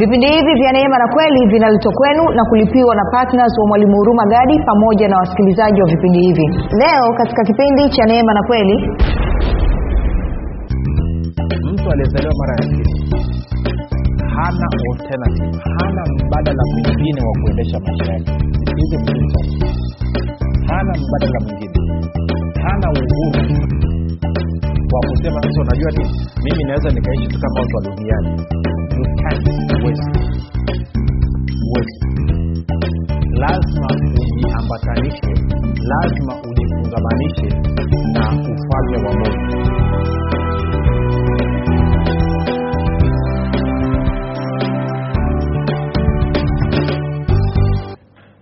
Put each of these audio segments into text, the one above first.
vipindi hivi vya neema na kweli vinaletwa kwenu na kulipiwa na ptns wa mwalimu huruma gadi pamoja na wasikilizaji wa vipindi hivi. Leo katika kipindi cha neema na kweli. Mtu aliyezaliwa mara ya pili. Hana hana mbadala mwingine wa kuendesha maisha yake. Hana mbadala mwingine. Hana uhuru wa kusema sasa unajua nini? Mimi naweza nikaishi tu kama watu wa duniani Huwezi. Huwezi. lazima ujiambatanishe lazima ujifungamanishe na ufalme wa mungu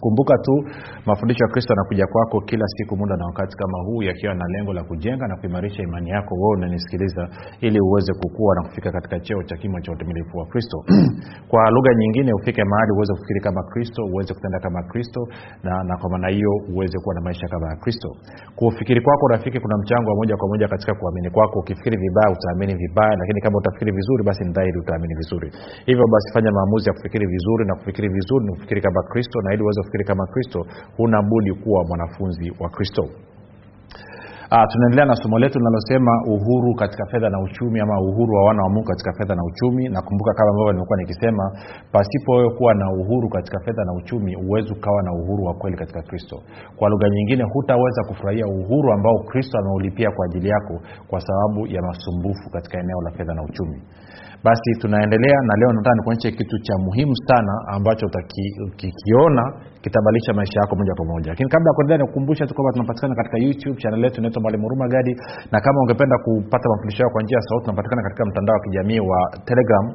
kumbuka tu mafundisho ya kristo yanakuja kwako kila siku muda na wakati kama huu yakiwa na lengo la kujenga na kuimarisha imani yako. Wewe unanisikiliza ili uweze kukua na kufika katika cheo cha kimo cha utimilifu wa kristo. Kwa lugha nyingine ufike mahali uweze kufikiri kama kristo uweze kutenda kama kristo na, na kwa maana hiyo uweze kuwa na maisha kama ya kristo. Kufikiri kwako rafiki kuna mchango wa moja kwa moja katika kuamini kwako. Ukifikiri vibaya utaamini vibaya lakini kama utafikiri vizuri basi ni dhahiri utaamini vizuri. Hivyo basi fanya maamuzi ya kufikiri vizuri na kufikiri vizuri ni kufikiri kama kristo na ili uweze kufikiri kama kristo huna budi kuwa mwanafunzi wa kristo. Ah, tunaendelea na somo letu linalosema uhuru katika fedha na uchumi ama uhuru wa wana wa mungu katika fedha na uchumi. Nakumbuka kama ambavyo nimekuwa nikisema pasipo wewe kuwa na uhuru katika fedha na uchumi huwezi ukawa na uhuru wa kweli katika kristo. Kwa lugha nyingine hutaweza kufurahia uhuru ambao kristo ameulipia kwa ajili yako kwa sababu ya masumbufu katika eneo la fedha na uchumi basi tunaendelea na leo nataka nikuonyeshe kitu cha muhimu sana ambacho utakikiona kitabadilisha maisha yako moja kwa moja. Lakini kabla ya kuendelea nikukumbusha tu kwamba tunapatikana katika youtube chanel yetu inaitwa mwalimu huruma gadi. Na kama ungependa kupata mafundisho yao kwa njia ya sauti tunapatikana katika mtandao wa kijamii wa telegram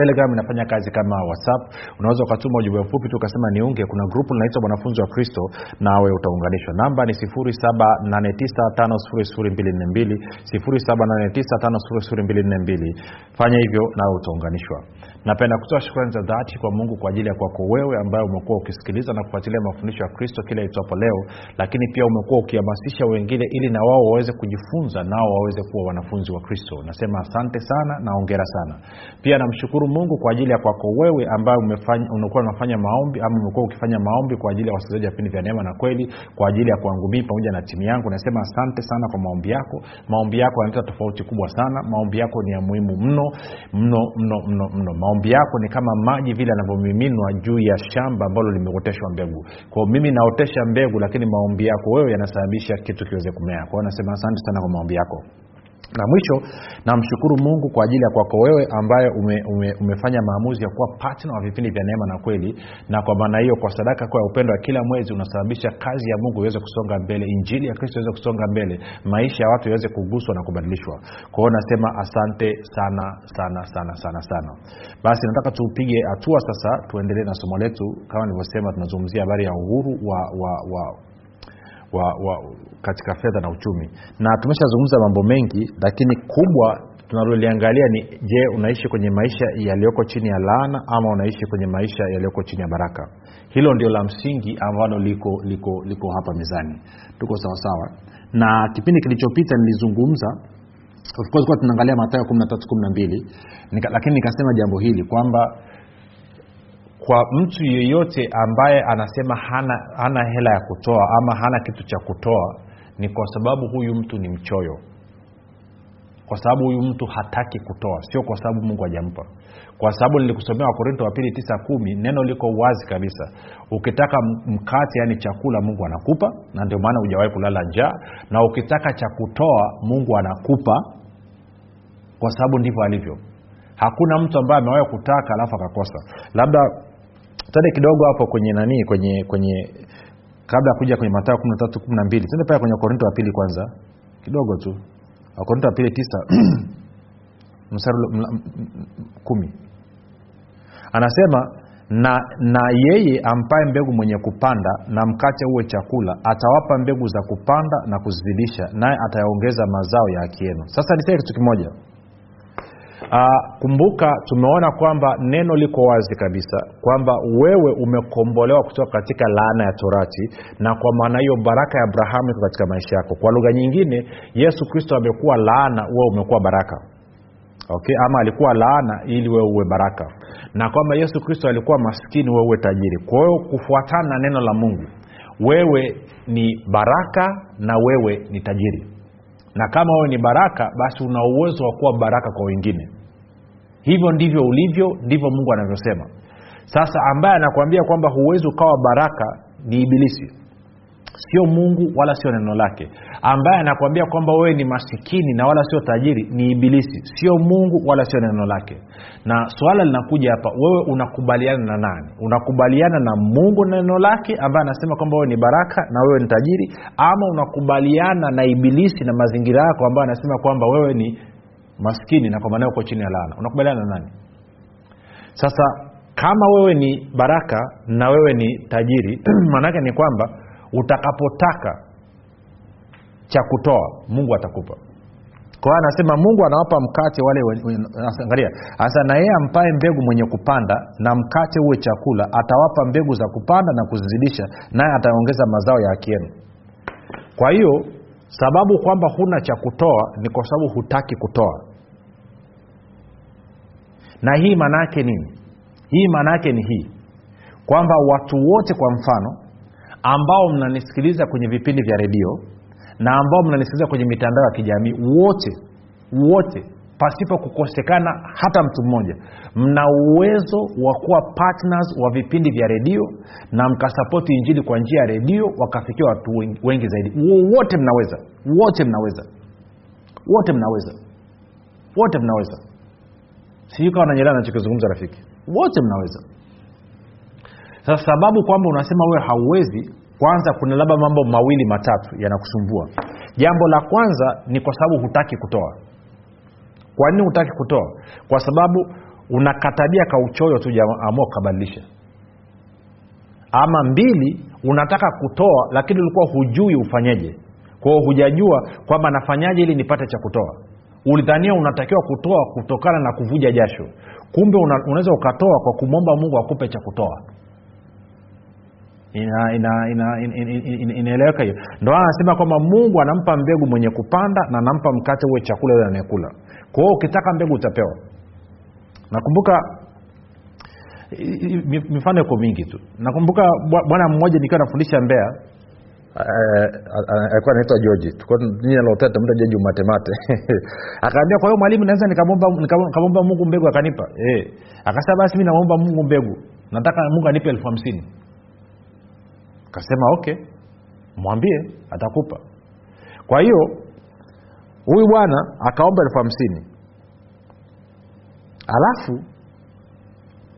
telegram inafanya kazi kama whatsapp. Unaweza ukatuma ujumbe mfupi tu ukasema niunge. Kuna grupu linaitwa mwanafunzi wa kristo nawe utaunganishwa. Namba ni 7895242 7895242 fanya hivyo nawe utaunganishwa napenda kutoa shukrani za dhati kwa mungu kwa ajili ya kwako wewe ambaye umekuwa ukisikiliza na kufuatilia mafundisho ya kristo kila itwapo leo lakini pia umekuwa ukihamasisha wengine ili na wao waweze kujifunza nao waweze kuwa wanafunzi wa kristo. Nasema asante sana na ongera sana. Pia namshukuru mungu kwa ajili ya kwako wewe ambaye unakuwa unafanya maombi ama umekuwa ukifanya maombi kwa ajili ya wasikilizaji wa vipindi vya neema na kweli kwa ajili ya kwangu mii pamoja na timu yangu. Nasema asante sana kwa maombi yako. Maombi yako yanaleta tofauti kubwa sana. Maombi yako ni ya muhimu mno mno mno mno mno maombi yako ni kama maji vile yanavyomiminwa juu ya shamba ambalo limeoteshwa mbegu. Kwao mimi naotesha mbegu lakini maombi yako wewe yanasababisha kitu kiweze kumea. Kwao nasema asante sana kwa maombi yako na mwisho namshukuru mungu kwa ajili ya kwako wewe ambaye ume, ume, umefanya maamuzi ya kuwa patna wa vipindi vya neema na kweli na kwa maana hiyo kwa sadaka kwa ya upendo wa kila mwezi unasababisha kazi ya mungu iweze kusonga mbele injili ya kristo iweze kusonga mbele maisha ya watu iweze kuguswa na kubadilishwa. Kwao nasema asante sana sana sana sana sana. Basi nataka tupige hatua sasa tuendelee na somo letu. Kama nilivyosema tunazungumzia habari ya uhuru wa, wa, wa wa, wa katika fedha na uchumi. Na tumeshazungumza mambo mengi lakini kubwa tunaloliangalia ni je unaishi kwenye maisha yaliyoko chini ya laana ama unaishi kwenye maisha yaliyoko chini ya baraka? Hilo ndio la msingi ambalo liko liko liko hapa mezani. Tuko sawasawa na kipindi kilichopita nilizungumza of course kuwa tunaangalia matayo kumi na tatu kumi na mbili Nika, lakini nikasema jambo hili kwamba kwa mtu yeyote ambaye anasema hana, hana hela ya kutoa ama hana kitu cha kutoa ni kwa sababu huyu mtu ni mchoyo. Kwa sababu huyu mtu hataki kutoa sio kwa sababu mungu hajampa. Kwa sababu nilikusomea wakorinto wa pili tisa kumi neno liko wazi kabisa. Ukitaka mkate yaani chakula mungu anakupa na ndio maana hujawahi kulala njaa. Na ukitaka cha kutoa mungu anakupa kwa sababu ndivyo alivyo. Hakuna mtu ambaye amewahi kutaka alafu akakosa. Labda tende kidogo hapo kwenye nani kwenye kwenye kabla ya kuja kwenye matayo kumi na tatu kumi na mbili tuende pale kwenye wakorinto wa pili kwanza. Kidogo tu. Wakorinto wa pili tisa mstari kumi. Anasema na na yeye ampaye mbegu mwenye kupanda na mkate uwe chakula atawapa mbegu za kupanda na kuzidisha naye atayaongeza mazao ya haki yenu sasa nisee kitu kimoja uh, kumbuka tumeona kwamba neno liko wazi kabisa kwamba wewe umekombolewa kutoka katika laana ya torati na kwa maana hiyo baraka ya abrahamu iko katika maisha yako. Kwa lugha nyingine yesu kristo amekuwa laana wewe umekuwa baraka. Okay ama alikuwa laana ili wewe uwe baraka. Na kwamba yesu kristo alikuwa maskini wewe uwe tajiri. Kwa hiyo kufuatana na neno la mungu wewe ni baraka na wewe ni tajiri. Na kama wewe ni baraka basi una uwezo wa kuwa baraka kwa wengine hivyo ndivyo ulivyo ndivyo mungu anavyosema. Sasa ambaye anakuambia kwamba huwezi ukawa baraka ni ibilisi. Sio mungu wala sio neno lake. Ambaye anakuambia kwamba wewe ni masikini na wala sio tajiri ni ibilisi. Sio mungu wala sio neno lake. Na swala linakuja hapa wewe unakubaliana na nani? Unakubaliana na mungu na neno lake ambaye anasema kwamba wewe ni baraka na wewe ni tajiri ama unakubaliana na ibilisi na mazingira yako ambayo anasema kwamba wewe ni maskini na kwa maana uko chini ya laana. Unakubaliana na nani? Sasa kama wewe ni baraka na wewe ni tajiri maanaake ni kwamba utakapotaka cha kutoa mungu atakupa. Kwa anasema mungu anawapa mkate wale angalia sasa na yeye ampae mbegu mwenye kupanda na mkate uwe chakula atawapa mbegu za kupanda na kuzizidisha naye ataongeza mazao ya haki kwa hiyo sababu kwamba huna cha kutoa ni kwa sababu hutaki kutoa na hii maana yake nini? Hii maana yake ni hii. Kwamba watu wote kwa mfano ambao mnanisikiliza kwenye vipindi vya redio na ambao mnanisikiliza kwenye mitandao ya kijamii wote wote pasipo kukosekana hata mtu mmoja mna uwezo wa kuwa partners wa vipindi vya redio na mkasapoti injili kwa njia ya redio wakafikia watu wengi, wengi zaidi. Wote mnaweza wote mnaweza wote mnaweza wote mnaweza sijui kawa nanyelea nachokizungumza rafiki. Wote mnaweza. Sasa sababu kwamba unasema wewe hauwezi kwanza kuna labda mambo mawili matatu yanakusumbua. Jambo la kwanza ni kwa sababu hutaki kutoa. Kwa nini hutaki kutoa? Kwa sababu unakatabia kauchoyo tu amua ukabadilisha ama mbili unataka kutoa lakini ulikuwa hujui ufanyeje. Kwao hujajua kwamba nafanyaje ili nipate cha kutoa ulidhania unatakiwa kutoa kutokana na kuvuja jasho. Kumbe una, unaweza ukatoa kwa kumwomba mungu akupe cha kutoa. Inaeleweka ina, ina, ina, ina, ina hiyo? Ndo anasema kwamba mungu anampa mbegu mwenye kupanda na anampa mkate uwe chakula ule anayekula. Kwa hiyo ukitaka mbegu utapewa. Nakumbuka mifano iko mingi tu. Nakumbuka bwana mmoja nikiwa nafundisha mbea alikuwa anaitwa joji mta joji umatemate akaambia kwa hiyo mwalimu naweza nikamwomba mungu mbegu akanipa. E. akasema basi mi namwomba mungu mbegu. Nataka mungu anipe elfu hamsini. Kasema okay mwambie atakupa. Kwa hiyo huyu bwana akaomba elfu hamsini. Alafu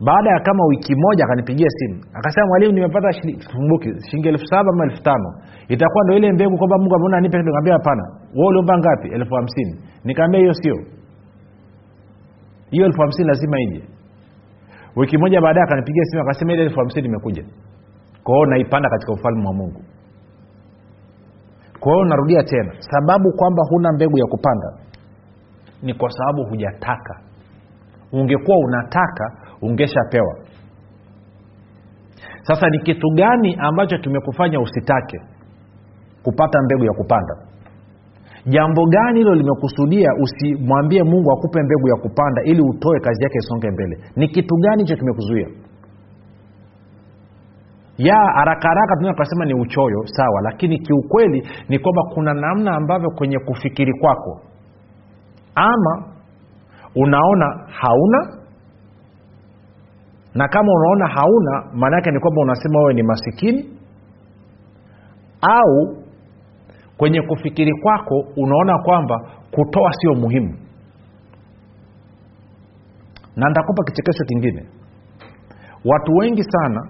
baada ya kama wiki moja akanipigia simu. Akasema mwalimu nimepata kumbuki shilingi elfu saba ama elfu tano. Itakuwa ndo ile mbegu kwamba mungu ameona nipe nikamwambia hapana. Wewe uliomba ngapi? Elfu hamsini. Nikaambia hiyo sio. Hiyo elfu hamsini lazima ije. Wiki moja baadaye akanipigia simu akasema ile elfu hamsini imekuja. Kwao naipanda katika ufalme wa mungu. Kwa hiyo narudia tena. Sababu kwamba huna mbegu ya kupanda ni kwa sababu hujataka. Ungekuwa unataka ungeshapewa. Sasa ni kitu gani ambacho kimekufanya usitake kupata mbegu ya kupanda? Jambo gani hilo limekusudia usimwambie mungu akupe mbegu ya kupanda ili utoe kazi yake isonge mbele? Ni kitu gani hicho kimekuzuia? Ya haraka haraka tunaweza tukasema ni uchoyo sawa lakini kiukweli ni kwamba kuna namna ambavyo kwenye kufikiri kwako ama unaona hauna na kama unaona hauna maana yake ni kwamba unasema wewe ni masikini au kwenye kufikiri kwako unaona kwamba kutoa sio muhimu. Na nitakupa kichekesho kingine. Watu wengi sana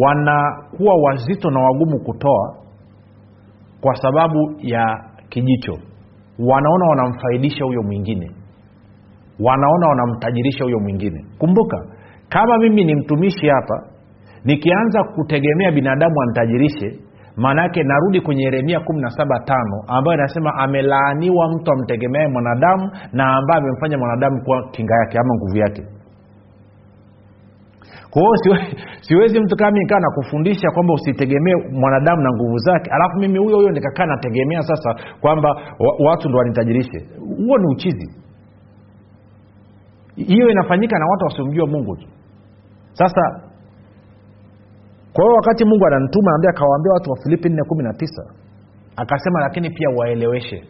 wanakuwa wazito na wagumu kutoa kwa sababu ya kijicho. Wanaona wanamfaidisha huyo mwingine. Wanaona wanamtajirisha huyo mwingine. Kumbuka kama mimi ni mtumishi hapa nikianza kutegemea binadamu anitajirishe maanaake narudi kwenye yeremia 17 ambayo inasema amelaaniwa mtu amtegemeae mwanadamu na ambaye amemfanya mwanadamu kuwa kinga yake ama nguvu yake. Kwa siwezi, siwezi mtu kama nikaa nakufundisha kwamba usitegemee mwanadamu na nguvu zake alafu mimi huyo huyo nikakaa nategemea sasa kwamba watu ndo wanitajirishe. Huo ni uchizi hiyo inafanyika na watu wasiomjua mungu tu. Sasa kwa hiyo wakati mungu ananituma ambia akawaambia watu wa filipi 4 akasema lakini pia waeleweshe.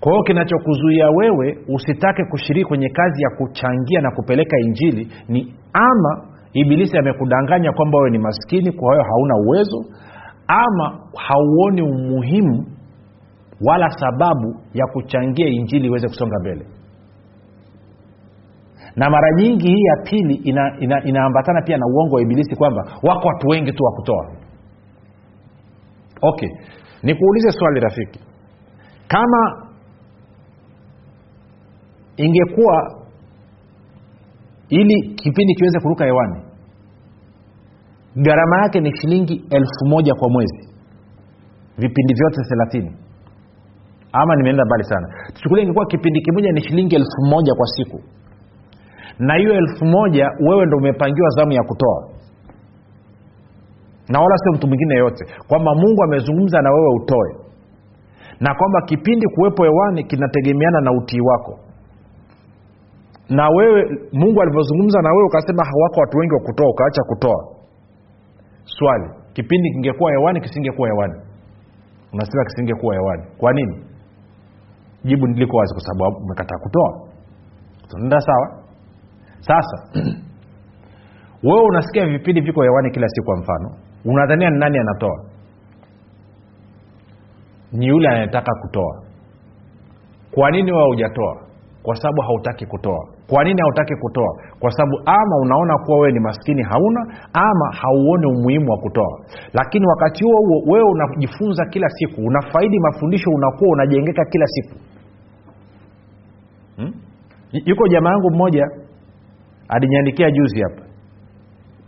Kwa hiyo kinachokuzuia wewe usitake kushiriki kwenye kazi ya kuchangia na kupeleka injili ni ama ibilisi amekudanganya kwamba wewe ni maskini kwa hiyo hauna uwezo ama hauoni umuhimu wala sababu ya kuchangia injili iweze kusonga mbele na mara nyingi hii ya pili ina, ina, inaambatana pia na uongo wa ibilisi kwamba wako watu wengi tu wakutoa okay. Nikuulize swali rafiki. Kama ingekuwa ili kipindi kiweze kuruka hewani gharama yake ni shilingi elfu moja kwa mwezi. Vipindi vyote thelathini. Ama nimeenda mbali sana. Tuchukulia ingekuwa kipindi kimoja ni shilingi elfu moja kwa siku na hiyo elfu moja wewe ndo umepangiwa zamu ya kutoa. Na wala sio mtu mwingine yeyote kwamba mungu amezungumza na wewe utoe. Na kwamba kipindi kuwepo hewani kinategemeana na utii wako. Na wewe mungu alivyozungumza na wewe ukasema hawako watu wengi wa kutoa ukaacha kutoa. Swali kipindi kingekuwa hewani kisingekuwa hewani? Unasema kisingekuwa hewani. Kwa nini? Jibu niliko wazi kwa sababu umekataa kutoa. Tunaenda sawa sasa wewe unasikia vipindi viko hewani kila siku kwa mfano unadhania ni nani anatoa? Ni yule anayetaka kutoa. Kwa nini wewe hujatoa? Kwa sababu hautaki kutoa. Kwa nini hautaki kutoa? Kwa sababu ama unaona kuwa wewe ni maskini hauna ama hauoni umuhimu wa kutoa. Lakini wakati huo huo wewe unajifunza kila siku unafaidi mafundisho unakuwa unajengeka kila siku. Hmm? yuko jamaa yangu mmoja aliniandikia juzi hapa.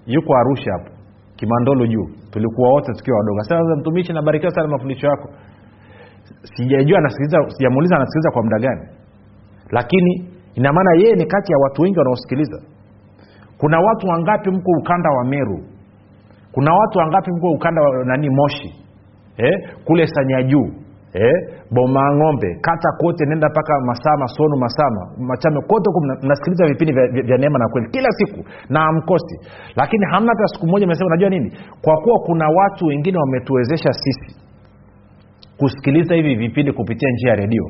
Yuko arusha hapo kimandolo juu. Tulikuwa wote tukiwa wadogo. Sasa mtumishi nabarikiwa sana mafundisho yako. Sijajua sijamuuliza anasikiliza kwa muda gani. Lakini ina maana yeye ni kati ya watu wengi wanaosikiliza. Kuna watu wangapi mko ukanda wa meru? Kuna watu wangapi mko ukanda wa nani moshi? Eh? kule sanya juu eh? bomaa ng'ombe. Kata kote nenda mpaka masaa masonu masama. Machame kote mnasikiliza vipindi vya, vya, vya neema na kweli. Kila siku na amkosi lakini hamna hata siku moja mesema najua nini? Kwa kuwa kuna watu wengine wametuwezesha sisi kusikiliza hivi vipindi kupitia njia ya redio.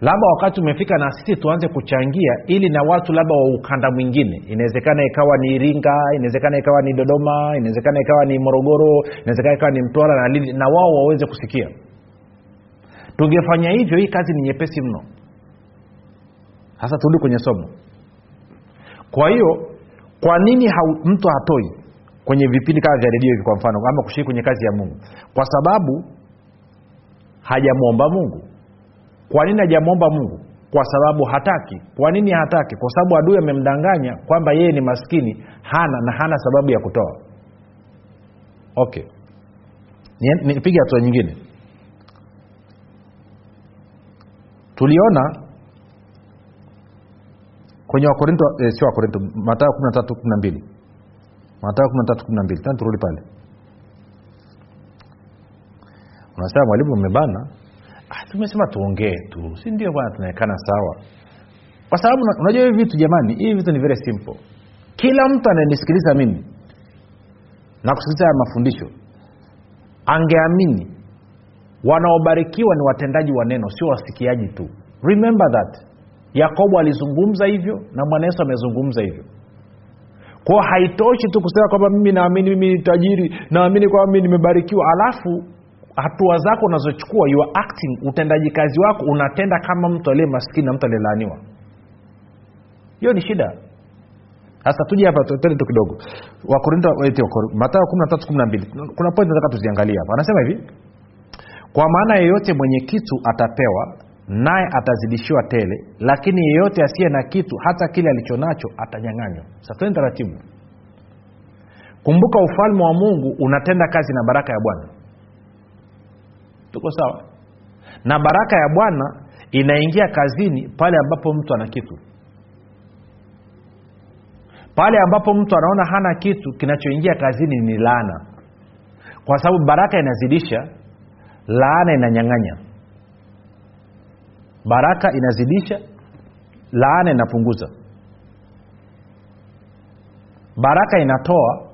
Labda wakati umefika na sisi tuanze kuchangia ili na watu labda wa ukanda mwingine. Inawezekana ikawa ni iringa inawezekana ikawa ni dodoma inawezekana ikawa ni morogoro inawezekana ikawa ni mtwara na lili na wao waweze kusikia tungefanya hivyo hii kazi ni nyepesi mno. Sasa turudi kwenye somo. Kwa hiyo kwa nini mtu hatoi kwenye vipindi kama vya redio hivi kwa mfano ama kushiriki kwenye kazi ya mungu? Kwa sababu hajamwomba mungu. Kwa nini hajamwomba mungu? Kwa sababu hataki. Kwa nini hataki? Kwa sababu adui amemdanganya kwamba yeye ni maskini hana na hana sababu ya kutoa. Okay. Nipige hatua nyingine tuliona kwenye wakorinto eh, sio wakorinto matayo kumi na tatu kumi na mbili. Matayo kumi na tatu kumi na mbili. Tena turudi pale. Unasema mwalimu umebana ah, tumesema tuongee tu. Si ndio bwana tunaonekana sawa? Kwa sababu unajua hivi vitu jamani hivi vitu ni very simple. Kila mtu anayenisikiliza mimi na kusikiliza haya mafundisho angeamini wanaobarikiwa ni watendaji wa neno sio wasikiaji tu. Remember that. Yakobo alizungumza hivyo na bwana yesu amezungumza hivyo. Kwao haitoshi tu kusema kwamba mimi naamini mimi ni tajiri naamini kwamba mimi nimebarikiwa. Alafu hatua zako unazochukua you are acting utendaji kazi wako unatenda kama mtu aliye maskini na mtu aliyelaaniwa. Hiyo ni shida. Sasa tuje hapa tende tu kidogo. Wakorinto matayo kumi na tatu kumi na mbili. Kuna pointi nataka tuziangalie hapa. Anasema hivi kwa maana yeyote mwenye kitu atapewa naye atazidishiwa tele lakini yeyote asiye na kitu hata kile alicho nacho atanyang'anywa. Sasa taratibu. Kumbuka ufalme wa mungu unatenda kazi na baraka ya bwana. Tuko sawa? Na baraka ya bwana inaingia kazini pale ambapo mtu ana kitu. Pale ambapo mtu anaona hana kitu kinachoingia kazini ni laana. Kwa sababu baraka inazidisha laana inanyang'anya. Baraka inazidisha laana inapunguza. Baraka inatoa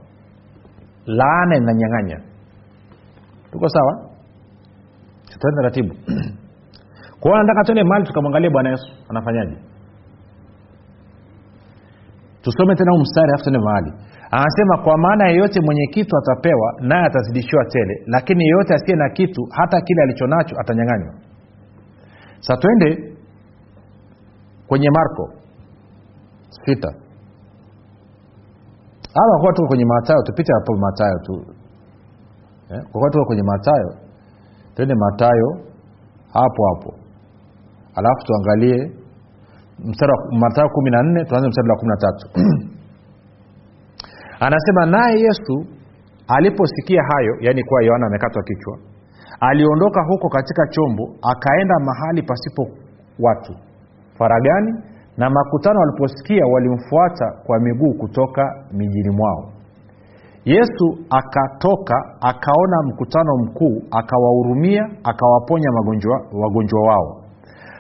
laana inanyang'anya. Tuko sawa? Tuende taratibu. Kwao nataka tuende mahali tukamwangalia bwana yesu. Anafanyaje? Tusome tena huu mstari alafu tuende mahali anasema kwa maana yeyote mwenye kitu atapewa naye atazidishiwa tele lakini yeyote asiye na kitu hata kile alichonacho atanyang'anywa. Sa twende kwenye marko sita. Ama kuwa tuko kwenye matayo tupite hapo matayo tu. Eh? kuwa tuko kwenye matayo twende matayo hapo hapo. Alafu tuangalie mstari wa matayo kumi na nne tuanze mstari wa kumi na tatu anasema naye yesu aliposikia hayo yaani kuwa yohana amekatwa kichwa aliondoka huko katika chombo akaenda mahali pasipo watu. Faragani na makutano waliposikia walimfuata kwa miguu kutoka mijini mwao. Yesu akatoka akaona mkutano mkuu akawahurumia akawaponya wagonjwa wao.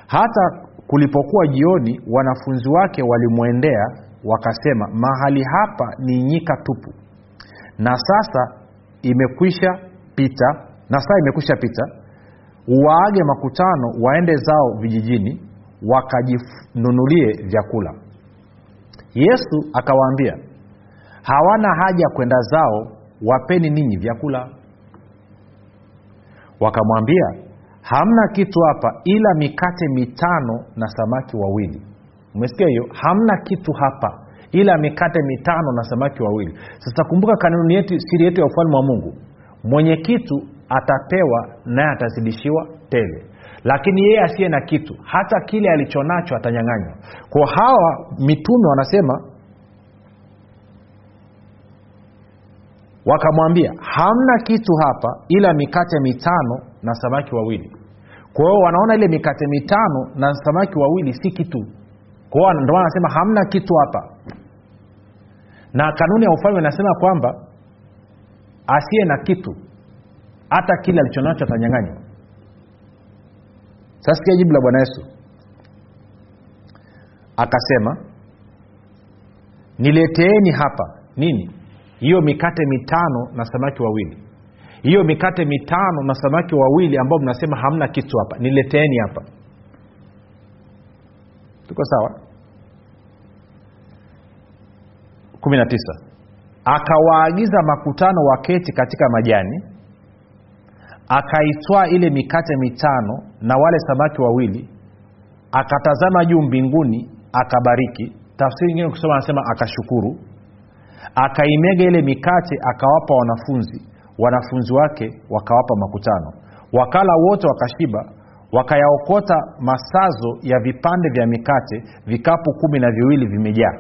Hata kulipokuwa jioni wanafunzi wake walimwendea wakasema mahali hapa ni nyika tupu. Na sasa imekwisha pita na saa imekwisha pita. Waage makutano waende zao vijijini wakajinunulie vyakula. Yesu akawaambia hawana haja kwenda zao wapeni ninyi vyakula. Wakamwambia hamna kitu hapa ila mikate mitano na samaki wawili. Umesikia hiyo? Hamna kitu hapa ila mikate mitano na samaki wawili. Sasa kumbuka kanuni yetu siri yetu ya ufalme wa mungu mwenye kitu atapewa naye atazidishiwa tele. Lakini yeye asiye na kitu hata kile alichonacho atanyang'anywa. Kwa hawa mitume wanasema wakamwambia hamna kitu hapa ila mikate mitano na samaki wawili. Kwa hiyo wanaona ile mikate mitano na samaki wawili si kitu. Kwa hiyo ndio anasema hamna kitu hapa na kanuni ya ufalme inasema kwamba asiye na kitu hata kile alichonacho atanyang'anywa sasa sikia jibu la bwana yesu. Akasema nileteeni hapa nini? Hiyo mikate mitano na samaki wawili. Hiyo mikate mitano na samaki wawili ambao mnasema hamna kitu hapa. Nileteeni hapa. Tuko sawa 19 akawaagiza makutano waketi katika majani akaitwaa ile mikate mitano na wale samaki wawili akatazama juu mbinguni akabariki. Tafsiri ingine kusoma anasema akashukuru. Akaimega ile mikate akawapa wanafunzi. Wanafunzi wake wakawapa makutano. Wakala wote wakashiba wakayaokota masazo ya vipande vya mikate vikapu kumi na viwili vimejaa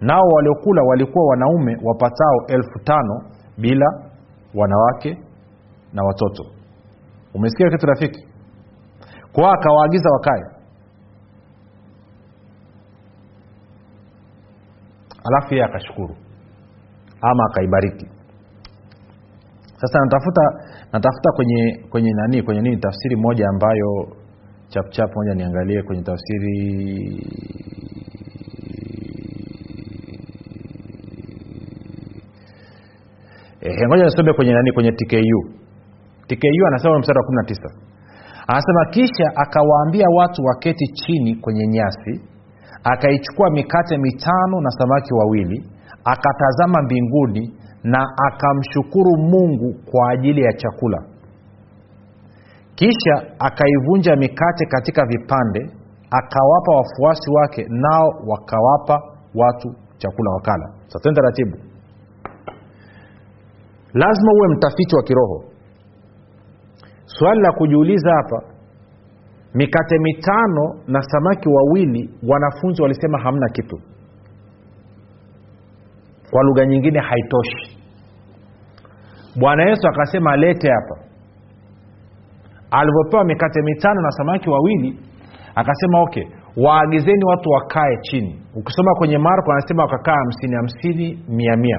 nao waliokula walikuwa wanaume wapatao elfu tano bila wanawake na watoto. Umesikia kitu rafiki? Kwao akawaagiza wakae. Alafu yeye akashukuru. Ama akaibariki. Sasa natafuta natafuta kwenye kwenye nani kwenye nini tafsiri moja ambayo chapchap moja niangalie kwenye tafsiri e, ngoja nisome kwenye nani kwenye tku tku anasema mstari wa 19 anasema kisha akawaambia watu waketi chini kwenye nyasi akaichukua mikate mitano na samaki wawili akatazama mbinguni na akamshukuru mungu kwa ajili ya chakula. Kisha akaivunja mikate katika vipande akawapa wafuasi wake nao wakawapa watu chakula wakala. Sasa taratibu lazima uwe mtafiti wa kiroho. Swali la kujiuliza hapa mikate mitano na samaki wawili wanafunzi walisema hamna kitu. Kwa lugha nyingine haitoshi. Bwana yesu akasema lete hapa. Alivyopewa mikate mitano na samaki wawili akasema okay waagizeni watu wakae chini. Ukisoma kwenye marko anasema wakakaa hamsini hamsini mia mia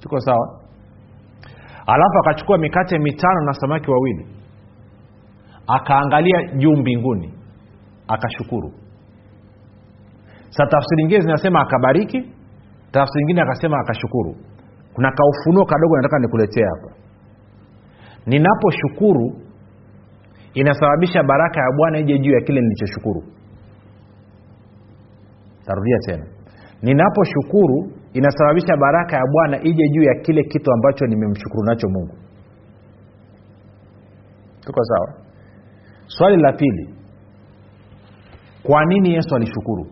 tuko sawa? Alafu akachukua mikate mitano na samaki wawili. Akaangalia juu mbinguni. Akashukuru. Sa tafsiri nyingine zinasema akabariki. Tafsiri nyingine akasema akashukuru. Kuna kaufunuo kadogo nataka nikuletee hapa. Ninaposhukuru inasababisha baraka ya bwana ije juu ya kile nilichoshukuru. Tarudia tena. Ninaposhukuru inasababisha baraka ya bwana ije juu ya kile kitu ambacho nimemshukuru nacho mungu. Tuko sawa? Swali la pili. Kwa nini yesu alishukuru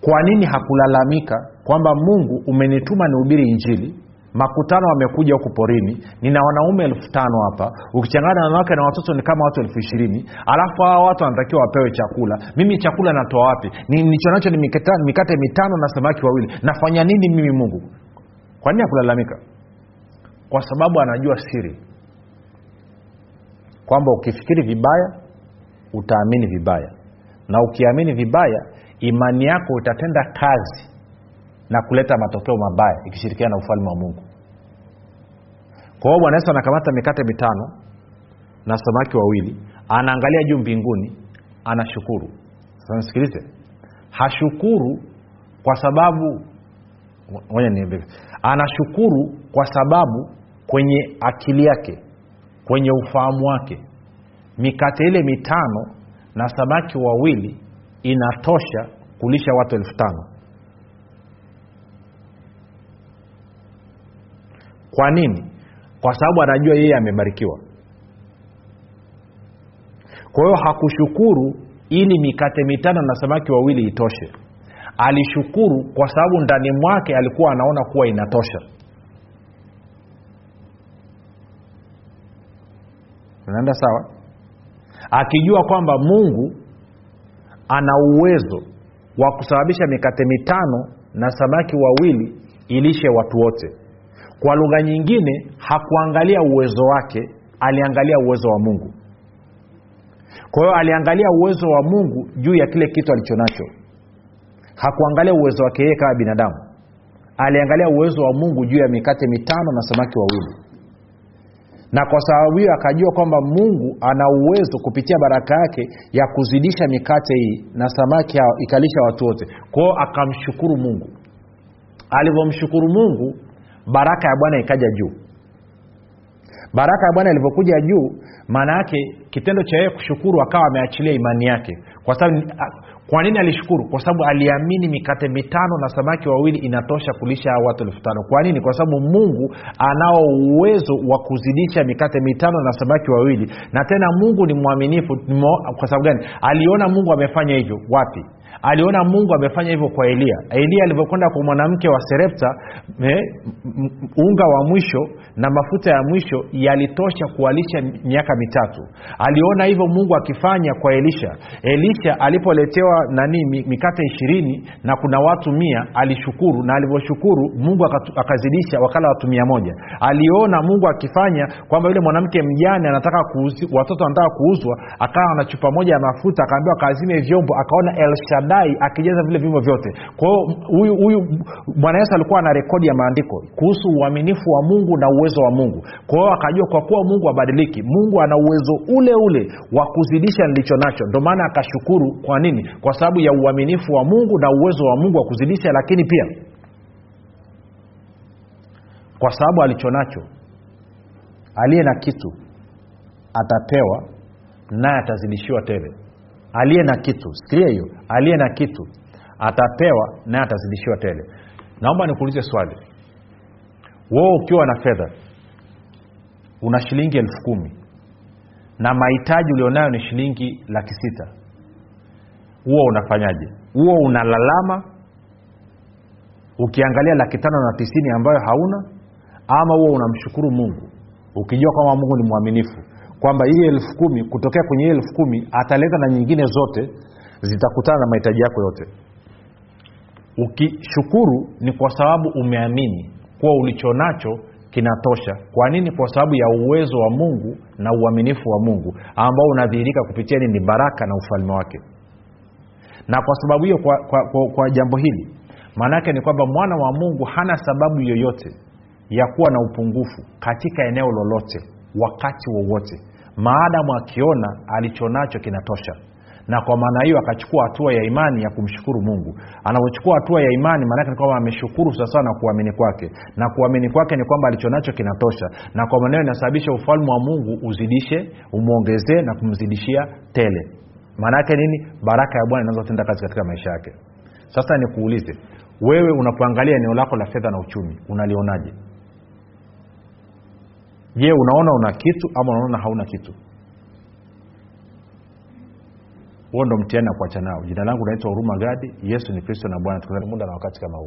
kwa nini hakulalamika kwamba mungu umenituma nihubiri injili makutano wamekuja huku porini. Nina wanaume elfu tano hapa. Ukichangana na wanawake na watoto ni kama watu elfu ishirini. Alafu hawa watu wanatakiwa wapewe chakula. Mimi chakula natoa wapi? Nichonacho ni, ni mikate, mikate mitano na samaki wawili. Nafanya nini mimi mungu? Kwa nini akulalamika kwa sababu anajua siri. Kwamba ukifikiri vibaya utaamini vibaya. Na ukiamini vibaya imani yako itatenda kazi na kuleta matokeo mabaya ikishirikiana na ufalme wa mungu. Kwa hiyo bwana yesu anakamata mikate mitano na samaki wawili anaangalia juu mbinguni anashukuru. Sasa hashukuru kwa sababu ngoja niambie. Anashukuru kwa sababu kwenye akili yake kwenye ufahamu wake mikate ile mitano na samaki wawili inatosha kulisha watu elfu tano kwa nini? Kwa sababu anajua yeye amebarikiwa. Kwa hiyo hakushukuru ili mikate mitano na samaki wawili itoshe. Alishukuru kwa sababu ndani mwake alikuwa anaona kuwa inatosha. Unaenda sawa? Akijua kwamba mungu ana uwezo wa kusababisha mikate mitano na samaki wawili ilishe watu wote kwa lugha nyingine hakuangalia uwezo wake aliangalia uwezo wa mungu. Kwa hiyo aliangalia uwezo wa mungu juu ya kile kitu alichonacho. Hakuangalia uwezo wake yeye kama binadamu. Aliangalia uwezo wa mungu juu ya mikate mitano na samaki wawili. Na kwa sababu hiyo akajua kwamba mungu ana uwezo kupitia baraka yake ya kuzidisha mikate hii na samaki hao ikalisha watu wote. Kwao akamshukuru mungu. Alivyomshukuru mungu baraka ya bwana ikaja juu. Baraka ya bwana ilivyokuja juu maana yake kitendo cha yeye kushukuru akawa ameachilia imani yake. Kwa sababu kwa nini alishukuru? Kwa sababu aliamini mikate mitano na samaki wawili inatosha kulisha hao watu elfu tano. Kwa nini? Kwa sababu mungu anao uwezo wa kuzidisha mikate mitano na samaki wawili. Na tena mungu ni mwaminifu kwa sababu gani? Aliona mungu amefanya hivyo. Wapi aliona mungu amefanya hivyo kwa eliya eliya alivyokwenda kwa mwanamke wa serepta eh, unga wa mwisho na mafuta ya mwisho yalitosha kualisha miaka mitatu. Aliona hivyo mungu akifanya kwa elisha. Elisha alipoletewa nani mikate ishirini na kuna watu mia alishukuru na alivyoshukuru mungu akazidisha wakala watu mia moja. Aliona mungu akifanya kwamba yule mwanamke mjane anataka kuuzi, watoto anataka kuuzwa akawa na chupa moja ya mafuta akaambiwa kaazime vyombo akaona elshadai akijaza vile vyombo vyote. Kwa hiyo huyu bwana yesu alikuwa ana rekodi ya maandiko kuhusu uaminifu wa mungu na uwezo wa mungu. Kwa akajua kwa kuwa mungu abadiliki mungu ana uwezo ule ule wa kuzidisha nilicho nacho. Ndio maana akashukuru. Kwa nini? Kwa sababu ya uaminifu wa mungu na uwezo wa mungu wa kuzidisha lakini pia kwa sababu alicho nacho aliye na kitu atapewa naye atazidishiwa tele aliye na kitu sikilia hiyo aliye na kitu atapewa naye atazidishiwa tele. Naomba nikuulize swali. Wewe ukiwa na fedha una shilingi elfu kumi na mahitaji ulionayo ni shilingi laki sita. Huo unafanyaje? Huo unalalama ukiangalia laki tano na tisini ambayo hauna ama huo unamshukuru mungu ukijua kwamba mungu ni mwaminifu kwamba hii elfu kumi kutokea kwenye hii elfu kumi ataleta na nyingine zote zitakutana na mahitaji yako yote. Ukishukuru ni kwa sababu umeamini kuwa ulicho nacho kinatosha. Kwa nini? Kwa sababu ya uwezo wa mungu na uaminifu wa mungu ambao unadhihirika kupitia nini? Baraka na ufalme wake. Na kwa sababu hiyo kwa, kwa, kwa, kwa jambo hili maana yake ni kwamba mwana wa mungu hana sababu yoyote ya kuwa na upungufu katika eneo lolote wakati wowote maadamu akiona alichonacho kinatosha. Na kwa maana hiyo akachukua hatua ya imani ya kumshukuru mungu. Anapochukua hatua ya imani maanake ni kwamba ameshukuru sasa na kuamini kwake. Na kuamini kwake ni kwamba alichonacho kinatosha. Na kwa maana hiyo inasababisha ufalme wa mungu uzidishe umwongezee na kumzidishia tele. Maana yake nini? Baraka ya bwana inaweza kutenda kazi katika maisha yake. Sasa nikuulize wewe unapoangalia eneo lako la fedha na uchumi unalionaje je unaona una kitu ama unaona hauna kitu? Huo ndo mtihani na kuacha nao. Jina langu naitwa huruma gadi. Yesu ni kristo na bwana. Muda na wakati kama huu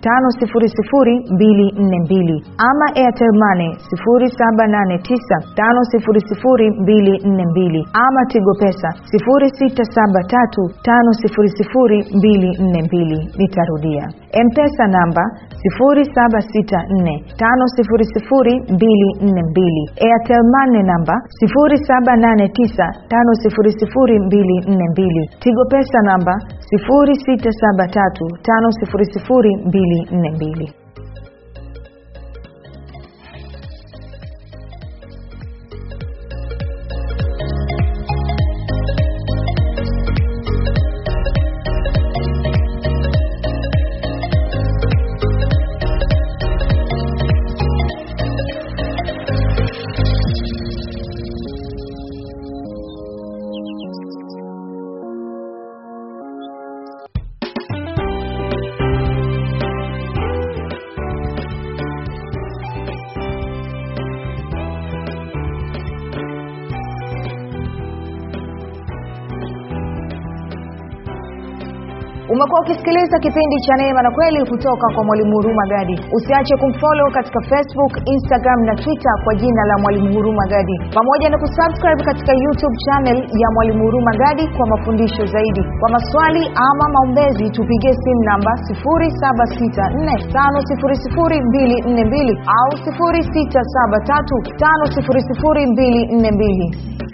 5242 ama airtel money 0789500242 ama tigo pesa 0673500242. nitarudia mpesa namba 0764500242, airtel money namba 0789500242, tigo pesa namba Billy Neville. Umekuwa ukisikiliza kipindi cha neema na kweli kutoka kwa mwalimu huruma gadi. Usiache kumfolo katika facebook instagram na twitter kwa jina la mwalimu huruma gadi. Pamoja na kusubscribe katika youtube channel ya mwalimu huruma gadi kwa mafundisho zaidi. Kwa maswali ama maombezi tupigie simu namba 7645242 au 673500242